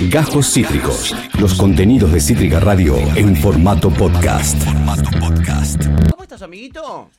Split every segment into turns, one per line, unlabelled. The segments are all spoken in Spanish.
Gajos Cítricos. Los contenidos de Cítrica Radio en formato podcast.
¿Cómo estás, amiguito?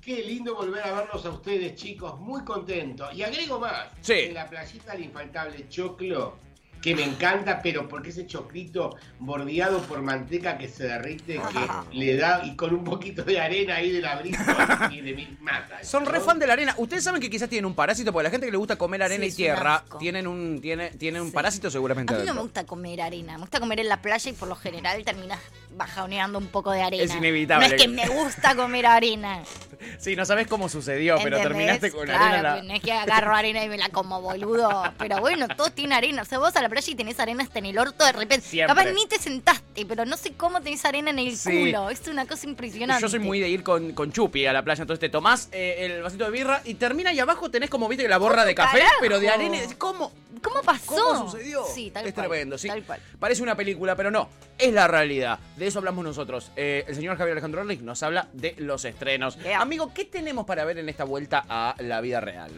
Qué lindo volver a verlos a ustedes, chicos. Muy contento. Y agrego más.
Sí.
En la playita del infaltable choclo, que me encanta, pero porque ese choclito bordeado por manteca que se derrite, que le da, y con un poquito de arena ahí de la brisa, y de mi mata.
Son
¿no?
re fan de la arena. Ustedes saben que quizás tienen un parásito, porque la gente que le gusta comer arena
Sí,
y tierra, tienen un, tiene, tienen un parásito seguramente.
A mí no me gusta comer arena, me gusta comer en la playa y por lo general terminas bajoneando un poco de arena.
Es inevitable.
No es que me gusta comer arena.
Sí, no sabes cómo sucedió, pero terminaste con
Claro,
la-
no es que agarro arena y me la como boludo. Pero bueno, todo tiene arena. O sea, vos a la playa y tenés arena hasta en el orto de repente.
Siempre.
Capaz ni te sentaste, pero no sé cómo tenés arena en el
Sí.
culo. Es una cosa impresionante.
Yo soy muy de ir con, con Chupi a la playa, entonces te tomás eh, el vasito de birra y termina y abajo tenés como, viste, la borra de café,
carajo?
pero de arena. ¿Cómo?
¿Cómo pasó?
¿Cómo sucedió?
Sí, tal
es
cual.
tremendo, sí.
Tal cual.
Parece una película, pero no. Es la realidad. De eso hablamos nosotros. Eh, el señor Javier Alejandro Erlich nos habla de los estrenos.
Yeah.
Amigo, ¿qué tenemos para ver en esta vuelta a la vida real?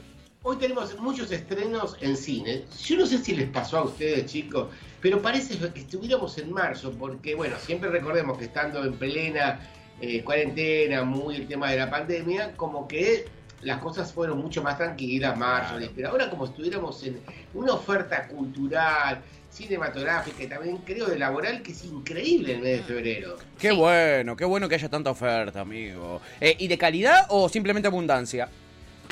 Hoy tenemos muchos estrenos en cine. Yo no sé si les pasó a ustedes, chicos, pero parece que estuviéramos en marzo, porque, bueno, siempre recordemos que estando en plena eh, cuarentena, muy el tema de la pandemia, como que las cosas fueron mucho más tranquilas, marzo, pero ahora como estuviéramos en una oferta cultural, cinematográfica y también creo de laboral que es increíble el mes de febrero.
Qué
Sí.
bueno, qué bueno que haya tanta oferta, amigo. Eh, ¿Y de calidad o simplemente abundancia?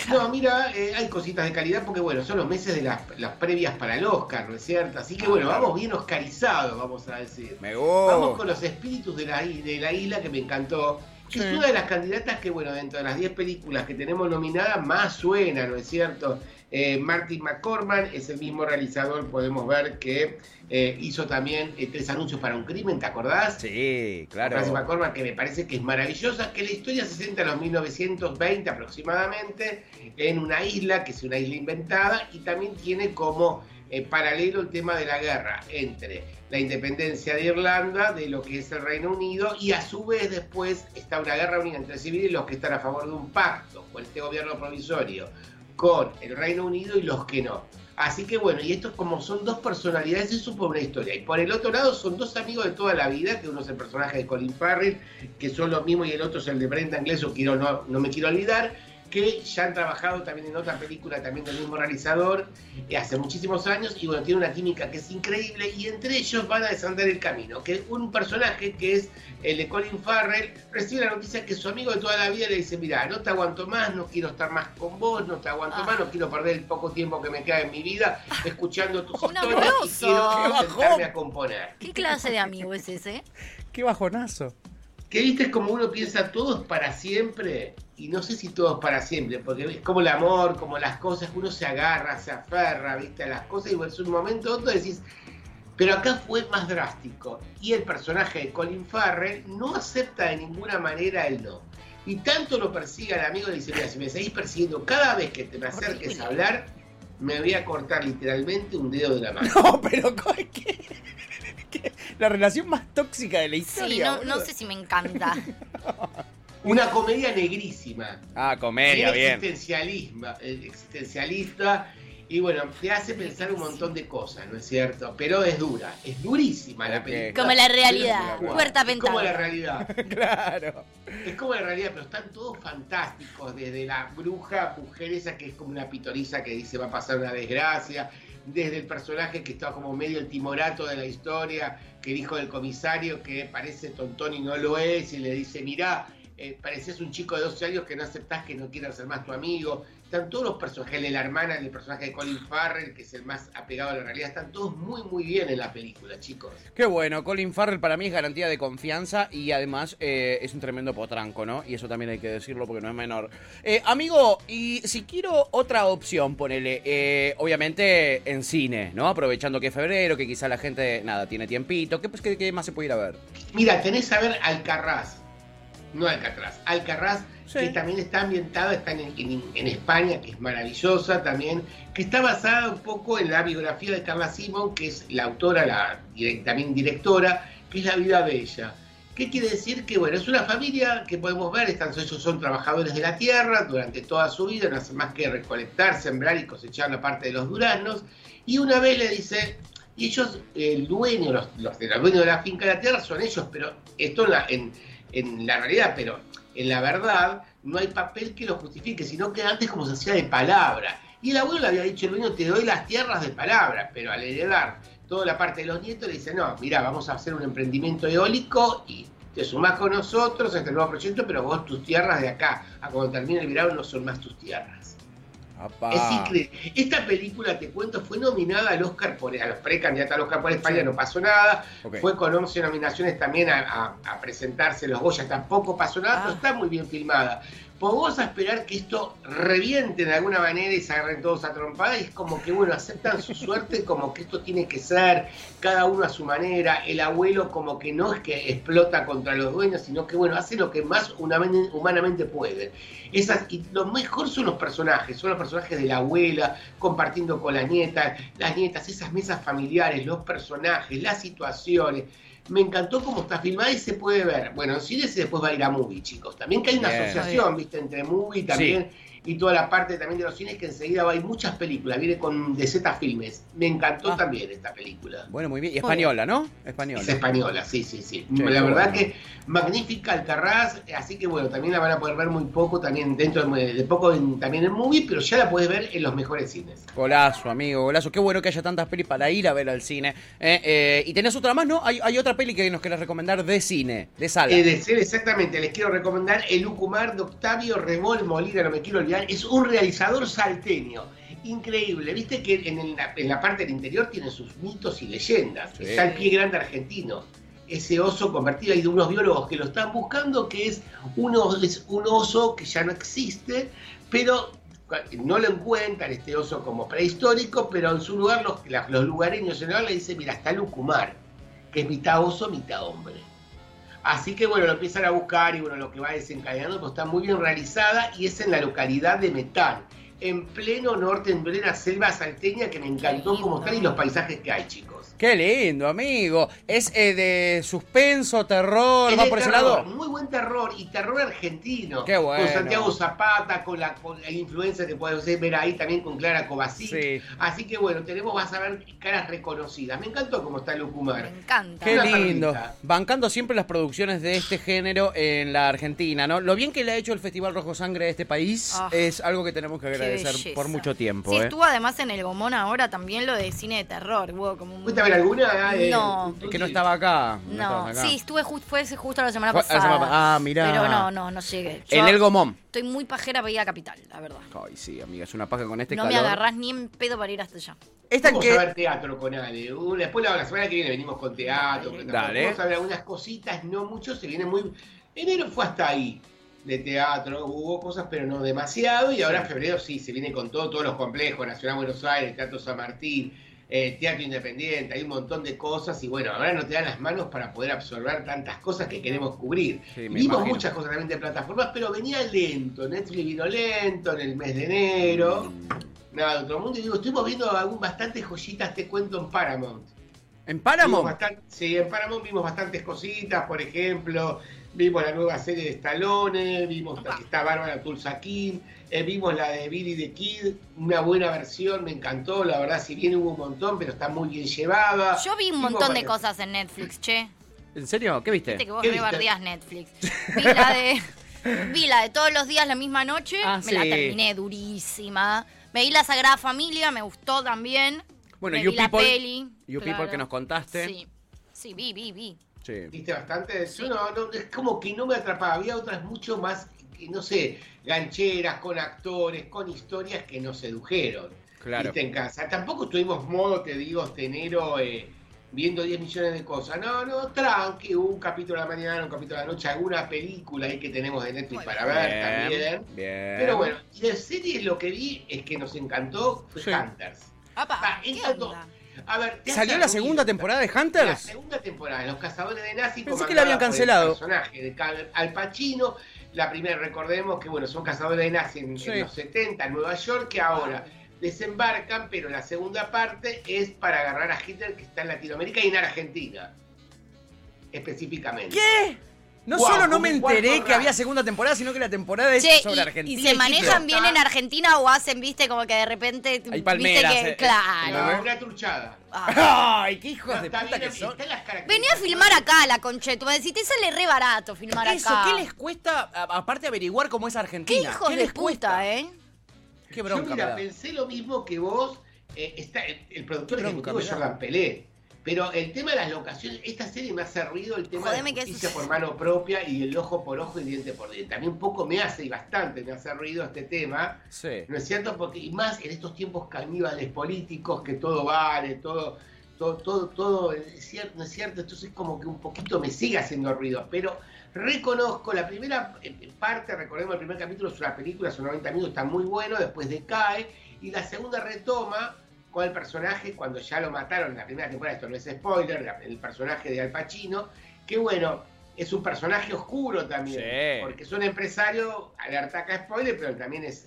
No, mira, eh, hay cositas de calidad porque, bueno, son los meses de las, las previas para el Oscar, ¿no es cierto? Así que, bueno, vamos bien oscarizados, vamos a decir.
Me gusta.
Vamos con los espíritus de la, de la isla que me encantó.
Sí.
es una de las candidatas que, bueno, dentro de las 10 películas que tenemos nominadas, más suena, ¿no es cierto? Eh, Martin McCorman es el mismo realizador, podemos ver que eh, hizo también eh, tres anuncios para un crimen, ¿te acordás?
Sí, claro.
Francis McCormack, que me parece que es maravillosa, que la historia se centra en los 1920 aproximadamente, en una isla, que es una isla inventada, y también tiene como eh, paralelo el tema de la guerra entre la independencia de Irlanda, de lo que es el Reino Unido, y a su vez después está una guerra unida entre civiles, los que están a favor de un pacto con este gobierno provisorio, con el Reino Unido y los que no. Así que bueno, y estos como son dos personalidades, es por una historia. Y por el otro lado son dos amigos de toda la vida, que uno es el personaje de Colin Farrell, que son los mismos, y el otro es el de Brenda Ingleso, quiero, no, no me quiero olvidar, que ya han trabajado también en otra película, también del mismo realizador, eh, hace muchísimos años, y bueno, tiene una química que es increíble, y entre ellos van a desandar el camino, que un personaje que es el de Colin Farrell, recibe la noticia que su amigo de toda la vida le dice, mira, no te aguanto más, no quiero estar más con vos, no te aguanto
Ah.
más, no quiero perder el poco tiempo que me queda en mi vida escuchando tus
Un
historias y quiero sentarme a componer.
¿Qué clase de amigo es ese?
Qué bajonazo.
Que viste, es como uno piensa, todo es para siempre, y no sé si todo es para siempre, porque es como el amor, como las cosas, uno se agarra, se aferra, viste, a las cosas, y en un momento otro decís, pero acá fue más drástico, y el personaje de Colin Farrell no acepta de ninguna manera el no. Y tanto lo persigue al amigo, le dice, mira, si me seguís persiguiendo cada vez que te me acerques a hablar, me voy a cortar literalmente un dedo de la mano.
No, pero ¿qué? La relación más tóxica de la
Sí,
historia.
no, no sé si me encanta.
Una comedia negrísima.
Ah, comedia,
bien existencialismo, eh, existencialista y bueno, te hace pensar un montón de cosas, ¿no es cierto? Pero es dura, es durísima la película.
Como la realidad, puerta
Es como la realidad,
Claro.
es como la realidad, pero están todos fantásticos, desde la bruja, mujer esa que es como una pitoriza que dice va a pasar una desgracia, desde el personaje que está como medio el timorato de la historia, que el hijo del comisario que parece tontón y no lo es, y le dice, mirá, eh, pareces un chico de 12 años que no aceptás que no quieran ser más tu amigo. Están todos los personajes, de la hermana, el personaje de Colin Farrell, que es el más apegado a la realidad, están todos muy, muy bien en la película, chicos.
Qué bueno, Colin Farrell para mí es garantía de confianza y además eh, es un tremendo potranco, ¿no? Y eso también hay que decirlo porque no es menor. Eh, amigo, y si quiero otra opción, ponele, eh, obviamente en cine, ¿no? Aprovechando que es febrero, que quizá la gente, nada, tiene tiempito, ¿qué, pues, qué, qué más se puede ir a ver?
Mira, tenés a ver Alcarraz, no Alcatraz, Alcarraz,
Sí.
que también está ambientada, está en, en- España, que es maravillosa también, que está basada un poco en la biografía de Carla Simon, que es la autora, la también directora, que es la vida de ella. ¿Qué quiere decir? Que bueno, es una familia que podemos ver, están, ellos son trabajadores de la tierra durante toda su vida, no hacen más que recolectar, sembrar y cosechar la parte de los duraznos, y una vez le dice, y ellos, el dueño, los, los, dueños de la finca de la tierra son ellos, pero esto en, en la realidad, pero en la verdad no hay papel que lo justifique, sino que antes como se hacía de palabra. Y el abuelo le había dicho, el dueño, te doy las tierras de palabra, pero al heredar toda la parte de los nietos le dice, no, mira, vamos a hacer un emprendimiento eólico y te sumás con nosotros a este nuevo proyecto, pero vos tus tierras de acá, a cuando termine el virado, no son más tus tierras. Es increíble. Esta película, te cuento, fue nominada al Oscar por, a los precandidatos al Oscar por España,
Sí.
no pasó nada. Fue con 11 nominaciones también a, a- a presentarse los Goya, tampoco pasó nada,
Ah.
pero está muy bien filmada. Pues vos a esperar que esto reviente de alguna manera y se agarren todos a trompada y es como que, bueno, aceptan su suerte como que esto tiene que ser, cada uno a su manera, el abuelo como que no es que explota contra los dueños, sino que, bueno, hace lo que más humanamente, puede. Esas, y lo mejor son los personajes, son los personajes de la abuela, compartiendo con la nieta, las nietas, esas mesas familiares, los personajes, las situaciones. Me encantó cómo está filmada y se puede ver. Bueno, en cines después va a ir a Movie, chicos. También que hay una
Bien.
asociación, viste, entre Movie también y toda la parte también de los cines que enseguida va a ir muchas películas. Viene con de Z Filmes. Me encantó
Ah.
también esta película.
Bueno, muy bien. Y española, ¿no? Española.
Es española, sí, sí, sí.
Che,
la verdad
bueno.
que magnífica Alcarraz, así que bueno, también la van a poder ver muy poco, también dentro de, de poco en- también en movie, pero ya la puedes ver en los mejores cines.
Golazo, amigo, golazo. Qué bueno que haya tantas pelis para ir a ver al cine. Eh, eh, y tenés otra más, ¿no? Hay, hay otra peli que nos querés recomendar de cine, de sala.
Eh, de ser exactamente, les quiero recomendar El Ucumar de Octavio Rebol Molina, no me quiero olvidar, es un realizador salteño. Increíble, viste que en, la parte del interior tiene sus mitos y leyendas.
Sí.
Está el pie grande argentino, ese oso convertido, hay de unos biólogos que lo están buscando, que es un, oso, es un oso que ya no existe, pero no lo encuentran este oso como prehistórico, pero en su lugar los, los lugareños en general le dicen, mira, está el Ucumar, que es mitad oso, mitad hombre. Así que bueno, lo empiezan a buscar y bueno, lo que va desencadenando, pues está muy bien realizada y es en la localidad de Metán, en pleno norte, en plena selva salteña, que me encantó cómo están y los paisajes que hay, chicos.
Qué lindo, amigo. Es eh, de suspenso, terror,
Es
va
de
por ese
terror,
lado.
Muy buen terror y terror argentino.
Qué bueno.
Con Santiago Zapata, con la, con la influencia que podemos ver ahí también con Clara Kovacic.
Sí.
Así que bueno, tenemos, vas a ver caras reconocidas. Me encantó cómo está
Me
Lucumar.
encanta.
Qué
Una
lindo. Bancando siempre las producciones de este género en la Argentina, ¿no? Lo bien que le ha hecho el Festival Rojo Sangre de este país
Ah,
es algo que tenemos que agradecer por mucho tiempo,
Sí,
¿eh?
estuvo además en el Gomón ahora también lo de cine de terror. Hubo como un...
¿Fuiste alguna? Eh,
No.
Es que no estaba acá. No,
No,
acá.
sí, estuve ju- fue ese justo la semana
la
pasada.
semana pa- ah, mirá.
Pero no, no, no llegué. Yo
En el Gomón.
Estoy muy pajera para ir a Capital, la verdad.
Ay, sí, amiga, es una paja con este
no me
calor.
agarrás ni en pedo para ir hasta allá.
Esta
Vamos
que...
a ver teatro con Ale. Uh, Después la, la semana que viene venimos con teatro.
Dale.
Vamos a ver algunas cositas, no mucho. Se viene muy. Enero fue hasta ahí de teatro, hubo cosas, pero no demasiado. Y ahora febrero sí, se viene con todo, todos los complejos, Nacional Buenos Aires, Teatro San Martín, eh, Teatro Independiente, hay un montón de cosas. Y bueno, ahora no te dan las manos para poder absorber tantas cosas que queremos cubrir.
Sí,
Vimos
imagino.
muchas cosas también de plataformas, pero venía lento. Netflix vino lento en el mes de enero. Nada de otro mundo. Y digo, estuvimos viendo algún, bastantes joyitas, te cuento, en Paramount.
¿En
Vimos
Paramount?
bastan- sí, en Paramount vimos bastantes cositas, por ejemplo, vimos la nueva serie de Stallone, vimos la que está Bárbara Tulsa King, eh, vimos la de Billy the Kid, una buena versión, me encantó, la verdad, si bien hubo un montón, pero está muy bien llevada.
Yo vi un
Vimos
montón de cosas en Netflix, che.
¿En serio? ¿Qué viste?
Viste que vos
¿Qué
re
viste?
bardeás Netflix. Vi la de. Vi la de todos los días la misma noche.
Ah,
me la terminé durísima. Me vi la Sagrada Familia, me gustó también.
Bueno,
me
You
vi la peli.
You People que nos contaste.
Sí. Sí, vi, vi, vi.
Sí.
¿Viste bastante?
Sí.
Yo no, no, es como que no me atrapaba, había otras mucho más, no sé, gancheras, con actores, con historias que nos sedujeron.
Claro.
¿Viste? En casa. Tampoco estuvimos modo, te digo, este enero eh, viendo 10 millones de cosas. No, no, tranqui, un capítulo a la mañana, un capítulo a la noche, alguna película ahí que tenemos de Netflix para ver también.
Bien.
Pero bueno, y de series lo que vi es que nos encantó fue
Sí.
Hunters.
Apa,
Ah,
¿qué
encantó.
onda?
A ver,
¿Salió la segunda temporada de
La
Hunters?
segunda temporada, Los Cazadores de Nazis.
Pensé que la habían
el
cancelado.
personaje de Cal- Al Pacino. La primera, recordemos que bueno, son cazadores de nazis en, en los 70 en Nueva York, que ahora desembarcan, pero la segunda parte es para agarrar a Hitler que está en Latinoamérica y en Argentina. Específicamente.
¿Qué? No solo no me enteré que había segunda temporada, sino que la temporada es
Che,
sobre
y-
Argentina.
y, se manejan bien en Argentina o hacen, viste, como que de repente.
Hay palmeras,
Viste
eh,
que,
eh,
claro.
No, una truchada.
Ah.
Ay, qué hijos
No,
de puta que son.
están las
Vení a filmar acá la conchetuma. Si te sale re barato filmar
Eso,
acá.
¿qué les cuesta, aparte averiguar cómo es
¿Qué
Argentina?
hijos de
les
puta,
cuesta?
eh?
Qué
Yo
bronca me
mira, pensé lo mismo que vos. eh, está, el, productor
Qué
ejecutivo es
da.
Jordan Pelé. Pero el tema de las locaciones, esta serie me hace ruido el tema
Jodeme
de justicia por mano propia y el ojo por ojo y diente por diente. Mí un poco me hace y bastante me hace ruido este tema.
Sí.
¿No es cierto? Porque, y más en estos tiempos caníbales políticos, que todo vale, todo, todo, todo, todo es cierto, no es cierto. Entonces como que un poquito me sigue haciendo ruido. Pero reconozco, la primera eh, parte, recordemos el primer capítulo, es una película, son 90 minutos, está muy bueno, después decae. Y la segunda retoma con el personaje, cuando ya lo mataron en la primera temporada, esto no es spoiler, el personaje de Al Pacino, que bueno, es un personaje oscuro también,
Sí.
porque es un empresario, alerta acá spoiler, pero también es,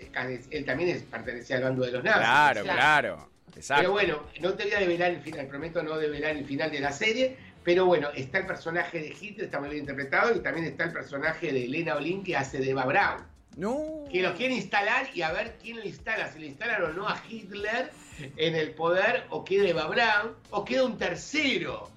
él también es, pertenecía al bando de los nazis.
Claro,
Claro.
claro. Exacto.
Pero bueno, no te voy a develar el final, prometo no develar el final de la serie, pero bueno, está el personaje de Hitler, está muy bien interpretado, y también está el personaje de Elena Olin que hace de Eva Braun
No.
que lo quiere instalar y a ver quién lo instala, si le instalan o no a Hitler en el poder, o queda Eva o queda un tercero,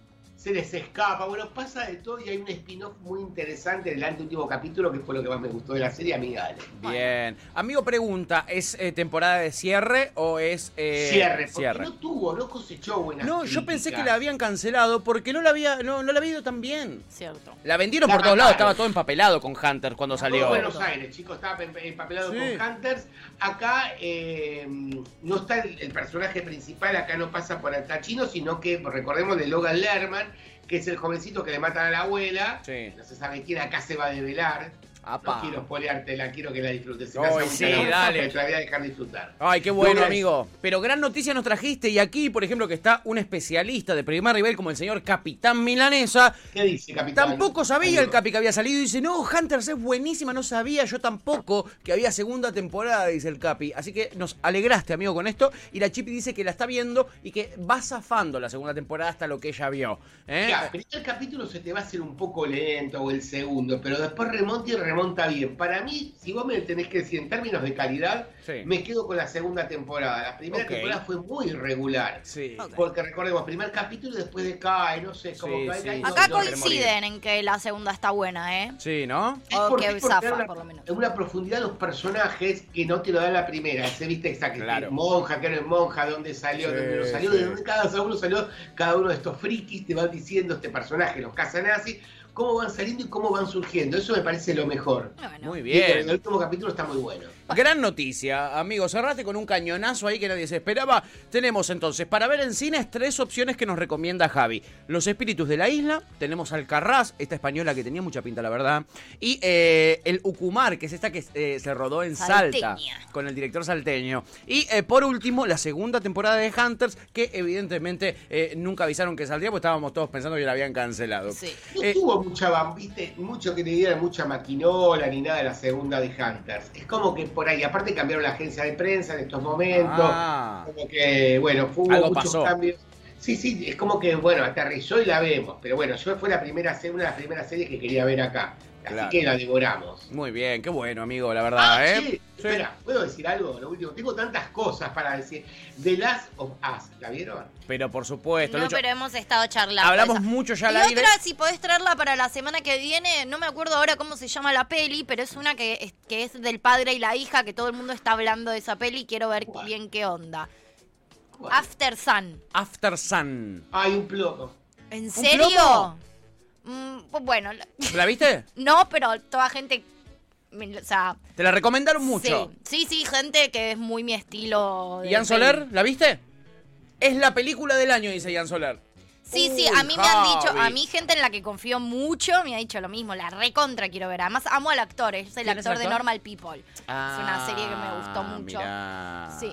se les escapa, bueno, pasa de todo y hay un spin-off muy interesante del anteúltimo capítulo, que fue lo que más me gustó de la serie, amigable.
Bien. Amigo pregunta, ¿es eh, temporada de cierre o es eh,
cierre, porque
cierre?
no tuvo, no cosechó buenas
No, yo pensé que la habían cancelado porque no la había, no, no la había ido tan bien.
Cierto.
La vendieron
La
por todos lados, estaba todo empapelado con Hunter cuando
Todo
salió.
Buenos Aires, chicos, estaba em- empapelado
Sí.
con Hunters. Acá eh, no está el, el personaje principal, acá no pasa por Altachino, sino que recordemos de Logan Lerman, que es el jovencito que le matan a la abuela.
Sí.
No se sabe quién acá se va a develar.
Apa.
No quiero spoileártela, quiero que la disfrutes.
Ay,
muy
sí, dale.
pero Te la voy a dejar disfrutar.
Ay, qué bueno, amigo. Pero gran noticia nos trajiste y aquí, por ejemplo, que está un especialista de primer nivel como el señor Capitán Milanesa.
¿Qué dice, capitán?
Tampoco sabía el. Capi que había salido y dice, no, Hunters es buenísima, no sabía yo tampoco que había segunda temporada, dice el Capi. Así que nos alegraste, amigo, con esto. Y la Chipi dice que la está viendo y que va zafando la segunda temporada hasta lo que ella vio. ¿eh?
Mirá, el primer capítulo se te va a hacer un poco lento o el segundo, pero después remonta y remonta bien. Para mí, si vos me tenés que decir en términos de calidad,
Sí.
me quedo con la segunda temporada. La primera temporada fue muy irregular.
Sí.
Porque recordemos, primer capítulo y después decae, no sé, como
Sí,
cae, cae, no,
Acá
no,
coinciden en que la segunda está buena, ¿eh?
Sí, ¿no?
Es
O
porque-
que zafa,
una,
por lo menos.
una profundidad de los personajes que no te lo da la primera. Se viste exacto.
Claro.
Monja, que no es monja, dónde salió,
Sí,
de dónde no salió,
sí.
de dónde cada uno salió, cada uno de estos frikis te van diciendo este personaje, los nazis, cómo van saliendo y cómo van surgiendo. Eso me parece lo mejor.
Bueno.
Muy
Y
bien.
el último capítulo está muy bueno.
Gran noticia, amigos. Cerrate con un cañonazo ahí que nadie se esperaba. Tenemos entonces para ver en cines tres opciones que nos recomienda Javi: Los espíritus de la isla, tenemos Alcarraz, esta española que tenía mucha pinta, la verdad, y eh, el Ucumar, que es esta que eh, se rodó en Salta
Salteña.
con el director salteño. Y eh, por último, la segunda temporada de Hunters, que evidentemente eh, nunca avisaron que saldría, porque estábamos todos pensando que la habían cancelado.
Sí.
No
Eh,
tuvo mucha, viste, mucho que le dieran mucha maquinola ni nada de la segunda de Hunters. Es como que por ahí, aparte cambiaron la agencia de prensa en estos momentos.
Ah.
Como que, bueno, fue- hubo muchos
pasó.
cambios. Sí, sí, es como que, bueno, aterrizó y la vemos. Pero bueno, yo fue la primera una de las primeras series que quería ver acá. Así
Claro.
que la devoramos.
Muy bien, qué bueno, amigo, la verdad,
Ah,
¿eh?
sí,
Sí.
espera, ¿puedo decir algo? Lo último, tengo tantas cosas para decir. The Last of Us, ¿la vieron?
Pero por supuesto,
No,
Lucho,
pero hemos estado charlando.
hablamos
esa.
mucho ya
y
aire.
otra, si podés traerla para la semana que viene, no me acuerdo ahora cómo se llama la peli, pero es una que es, que es del padre y la hija, que todo el mundo está hablando de esa peli y quiero ver
¿Cuál?
bien qué onda.
¿Cuál?
After Sun.
After Sun.
Hay un plomo.
¿En
plomo?
Mm, pues bueno, la-
¿La viste?
no, pero toda gente... O sea,
Te la recomendaron mucho.
Sí, sí, sí, gente que es muy mi estilo. de
¿Ian
peli.
Soler? ¿La viste? Es la película del año, dice Ian Soler.
Sí, sí, a mí me han dicho, a mí gente en la que confío mucho me ha dicho lo mismo, la recontra quiero ver. Además amo al actor, es el
¿Quién es el
actor de
actor?
Normal People. es una serie que me gustó
Ah,
mucho.
mirá.
Sí.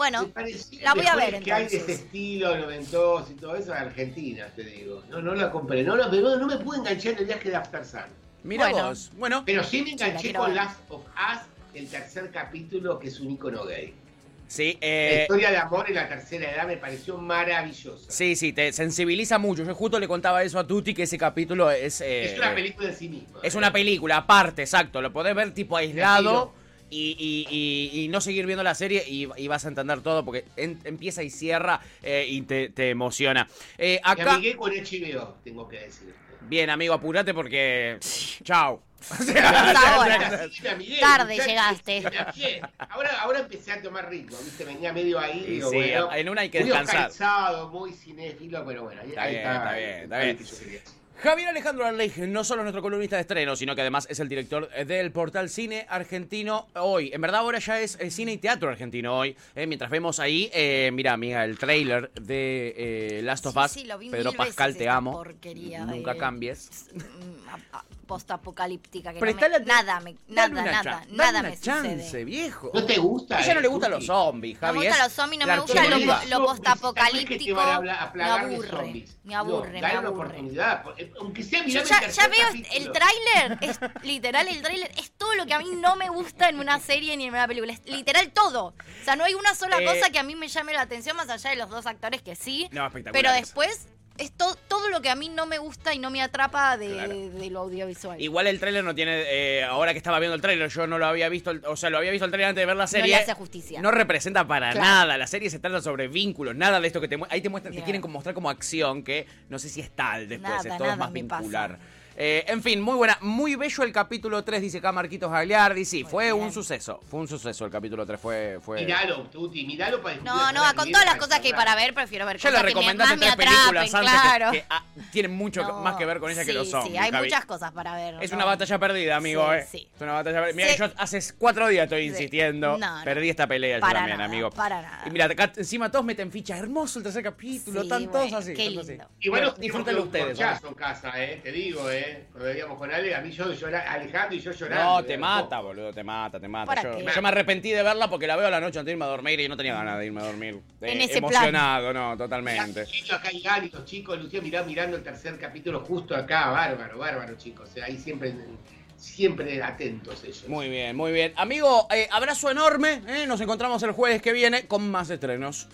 Bueno, la voy a ver
que hay de ese
entonces.
estilo, noventoso y todo eso en Argentina, te digo. No, no la compré. No, la- no, no me pude enganchar en el viaje de After Sun.
Mira
Bueno.
vos. Bueno,
Pero sí me
Sí, la
enganché con
ver.
Last of Us, el tercer capítulo, que es un icono gay.
Sí,
La
eh,
historia de amor en la tercera edad me pareció maravillosa.
sí, sí, te sensibiliza mucho. Yo justo le contaba eso a Tuti, que ese capítulo es... eh,
Es una película en sí misma.
Es una película aparte, exacto. Lo podés ver tipo aislado. Y, y- y- y no seguir viendo la serie y, y vas a entender todo porque en- empieza y cierra eh, y te, te emociona. Eh,
Me
acá,
amigué con HBO, tengo que decirte.
bien amigo, apurate porque... Chao.
ahora.
Sí, me amigué,
Tarde llegaste.
me. Ahora, ahora empecé a tomar ritmo, ¿viste? Venía medio ahí.
Y
digo,
sí,
bueno,
en una hay que
muy
descansar.
organizado, muy cinéfilo, pero bueno, ahí
Está
ahí
bien, está bien, está
ahí
bien. Javier Alejandro Arleg no solo es nuestro columnista de estreno, sino que además es el director del portal Cine Argentino Hoy. En verdad ahora ya es eh, Cine y Teatro Argentino Hoy. eh, mientras vemos ahí, eh, mira amiga, el trailer de eh, Last of Us.
sí, lo vi
Pedro
mil
Pascal,
veces
te amo.
porquería
Nunca cambies.
Mm, Postapocalíptica. Que no
Prestale
me-
at-
nada, me, nada, nada, nada me
chance,
sucede.
viejo.
¿No te gusta?
A ella no
eh,
le gustan
Tuti?
los zombies,
No me gustan los zombies, no me gusta lo, lo
Zombies, ¿sabes que te
postapocalíptico. Me aburre,
zombies?
me aburre,
No,
me
dale una
aburre.
oportunidad. Aunque sea
Yo
mirame
ya,
el
ya veo
capítulo.
el tráiler, es literal el tráiler, es todo lo que a mí no me gusta en una serie ni en una película, es literal todo. O sea, no hay una sola
Eh,
cosa que a mí me llame la atención más allá de los dos actores que sí.
No, espectacular.
Pero después es to- todo lo que a mí no me gusta y no me atrapa de,
Claro.
de lo audiovisual.
Igual el tráiler no tiene, eh, ahora que estaba viendo el tráiler, yo no lo había visto, o sea, lo había visto el tráiler antes de ver la serie.
le hace justicia.
No representa para
Claro.
nada. La serie se trata sobre vínculos, nada de esto que te ahí te muestran, te
Bien.
quieren mostrar como acción, que no sé si es tal después,
Nada,
es todo
nada
más
pasa.
Eh, en fin, muy buena, muy bello el capítulo 3, dice acá Marquitos Gagliardi. Sí,
Muy
fue
bien.
un suceso, fue un suceso el capítulo 3, fue... fue...
Miralo, Tuti, miralo para
No, no, con
que
todas las cosas que hay para ver, prefiero ver
Ya le
cosas que me,
recomendaste
más me
tres
atrapen,
películas antes que-
claro.
que, ah, tienen mucho
No,
más que ver con ella que
sí,
los zombies.
Sí, hay
Javi.
muchas cosas para ver.
Es
¿no?
una batalla perdida, amigo,
Sí,
eh.
sí.
Es una batalla perdida. Mira,
Sí.
yo hace cuatro días estoy insistiendo.
No, no.
Perdí esta pelea yo
Para
también,
nada,
amigo.
para nada.
Y mira, acá encima todos meten ficha. Hermoso el tercer capítulo. Todos
bueno,
así.
qué lindo.
Y bueno,
disfrútenlo ustedes.
casa, eh, te digo, eh. Cuando veíamos con Ale, a mí yo lloraba, Alejandro y yo llorando.
No,
eh,
te mata, boludo, te mata, te mata.
¿Para
Yo, me arrepentí de verla porque la veo a la noche antes de irme a dormir y no tenía ganas de irme a dormir.
En
Eh,
ese plan.
emocionado, no,
Mirá,
totalmente.
Yo acá y Gali, los chicos, Lucía mirá mirando el tercer capítulo justo acá, bárbaro, bárbaro, chicos. Sea, ahí siempre, siempre atentos ellos.
Muy bien, muy bien. Amigo, eh, abrazo enorme. eh, Nos encontramos el jueves que viene con más estrenos.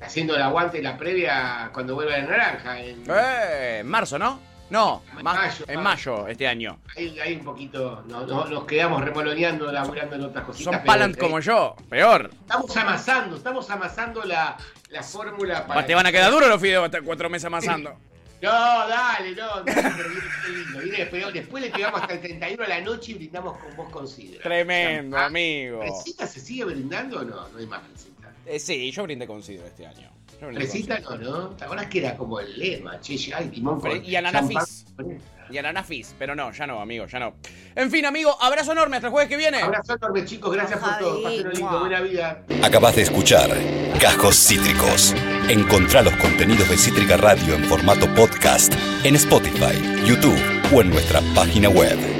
Haciendo el aguante la previa cuando vuelva la naranja. En,
Eh, en marzo, ¿no? No,
En
más-
mayo,
en
mayo.
mayo este año.
ahí, ahí un poquito, no, no- nos quedamos remoloneando, laburando en otras cositas.
Son
pero,
palant
eh,
como yo, peor.
Estamos amasando, estamos amasando la, la fórmula para.
Te van a quedar duros los fideos hasta cuatro meses amasando.
No, dale, no, no, lindo. Viene después, después le pegamos hasta el 31 de la noche y brindamos con vos considera.
Tremendo,
Ah,
amigo.
¿Fresita se sigue brindando o no? No hay más fresita.
Eh, sí, yo brindé con Sidro este año.
Fresita
Sidro.
no, ¿no? ¿Te acuerdas que era como el lema? Che, ya hay timón con
y ananafis. Y Ananafis, pero no, ya no, amigo, ya no. En fin, amigo, abrazo enorme hasta el jueves que viene.
Abrazo enorme, chicos. Gracias por todo. Pásenlo lindo. Buena vida.
Acabas de escuchar Cajos Cítricos. Encontrá los contenidos de Cítrica Radio en formato podcast en Spotify, YouTube o en nuestra página web.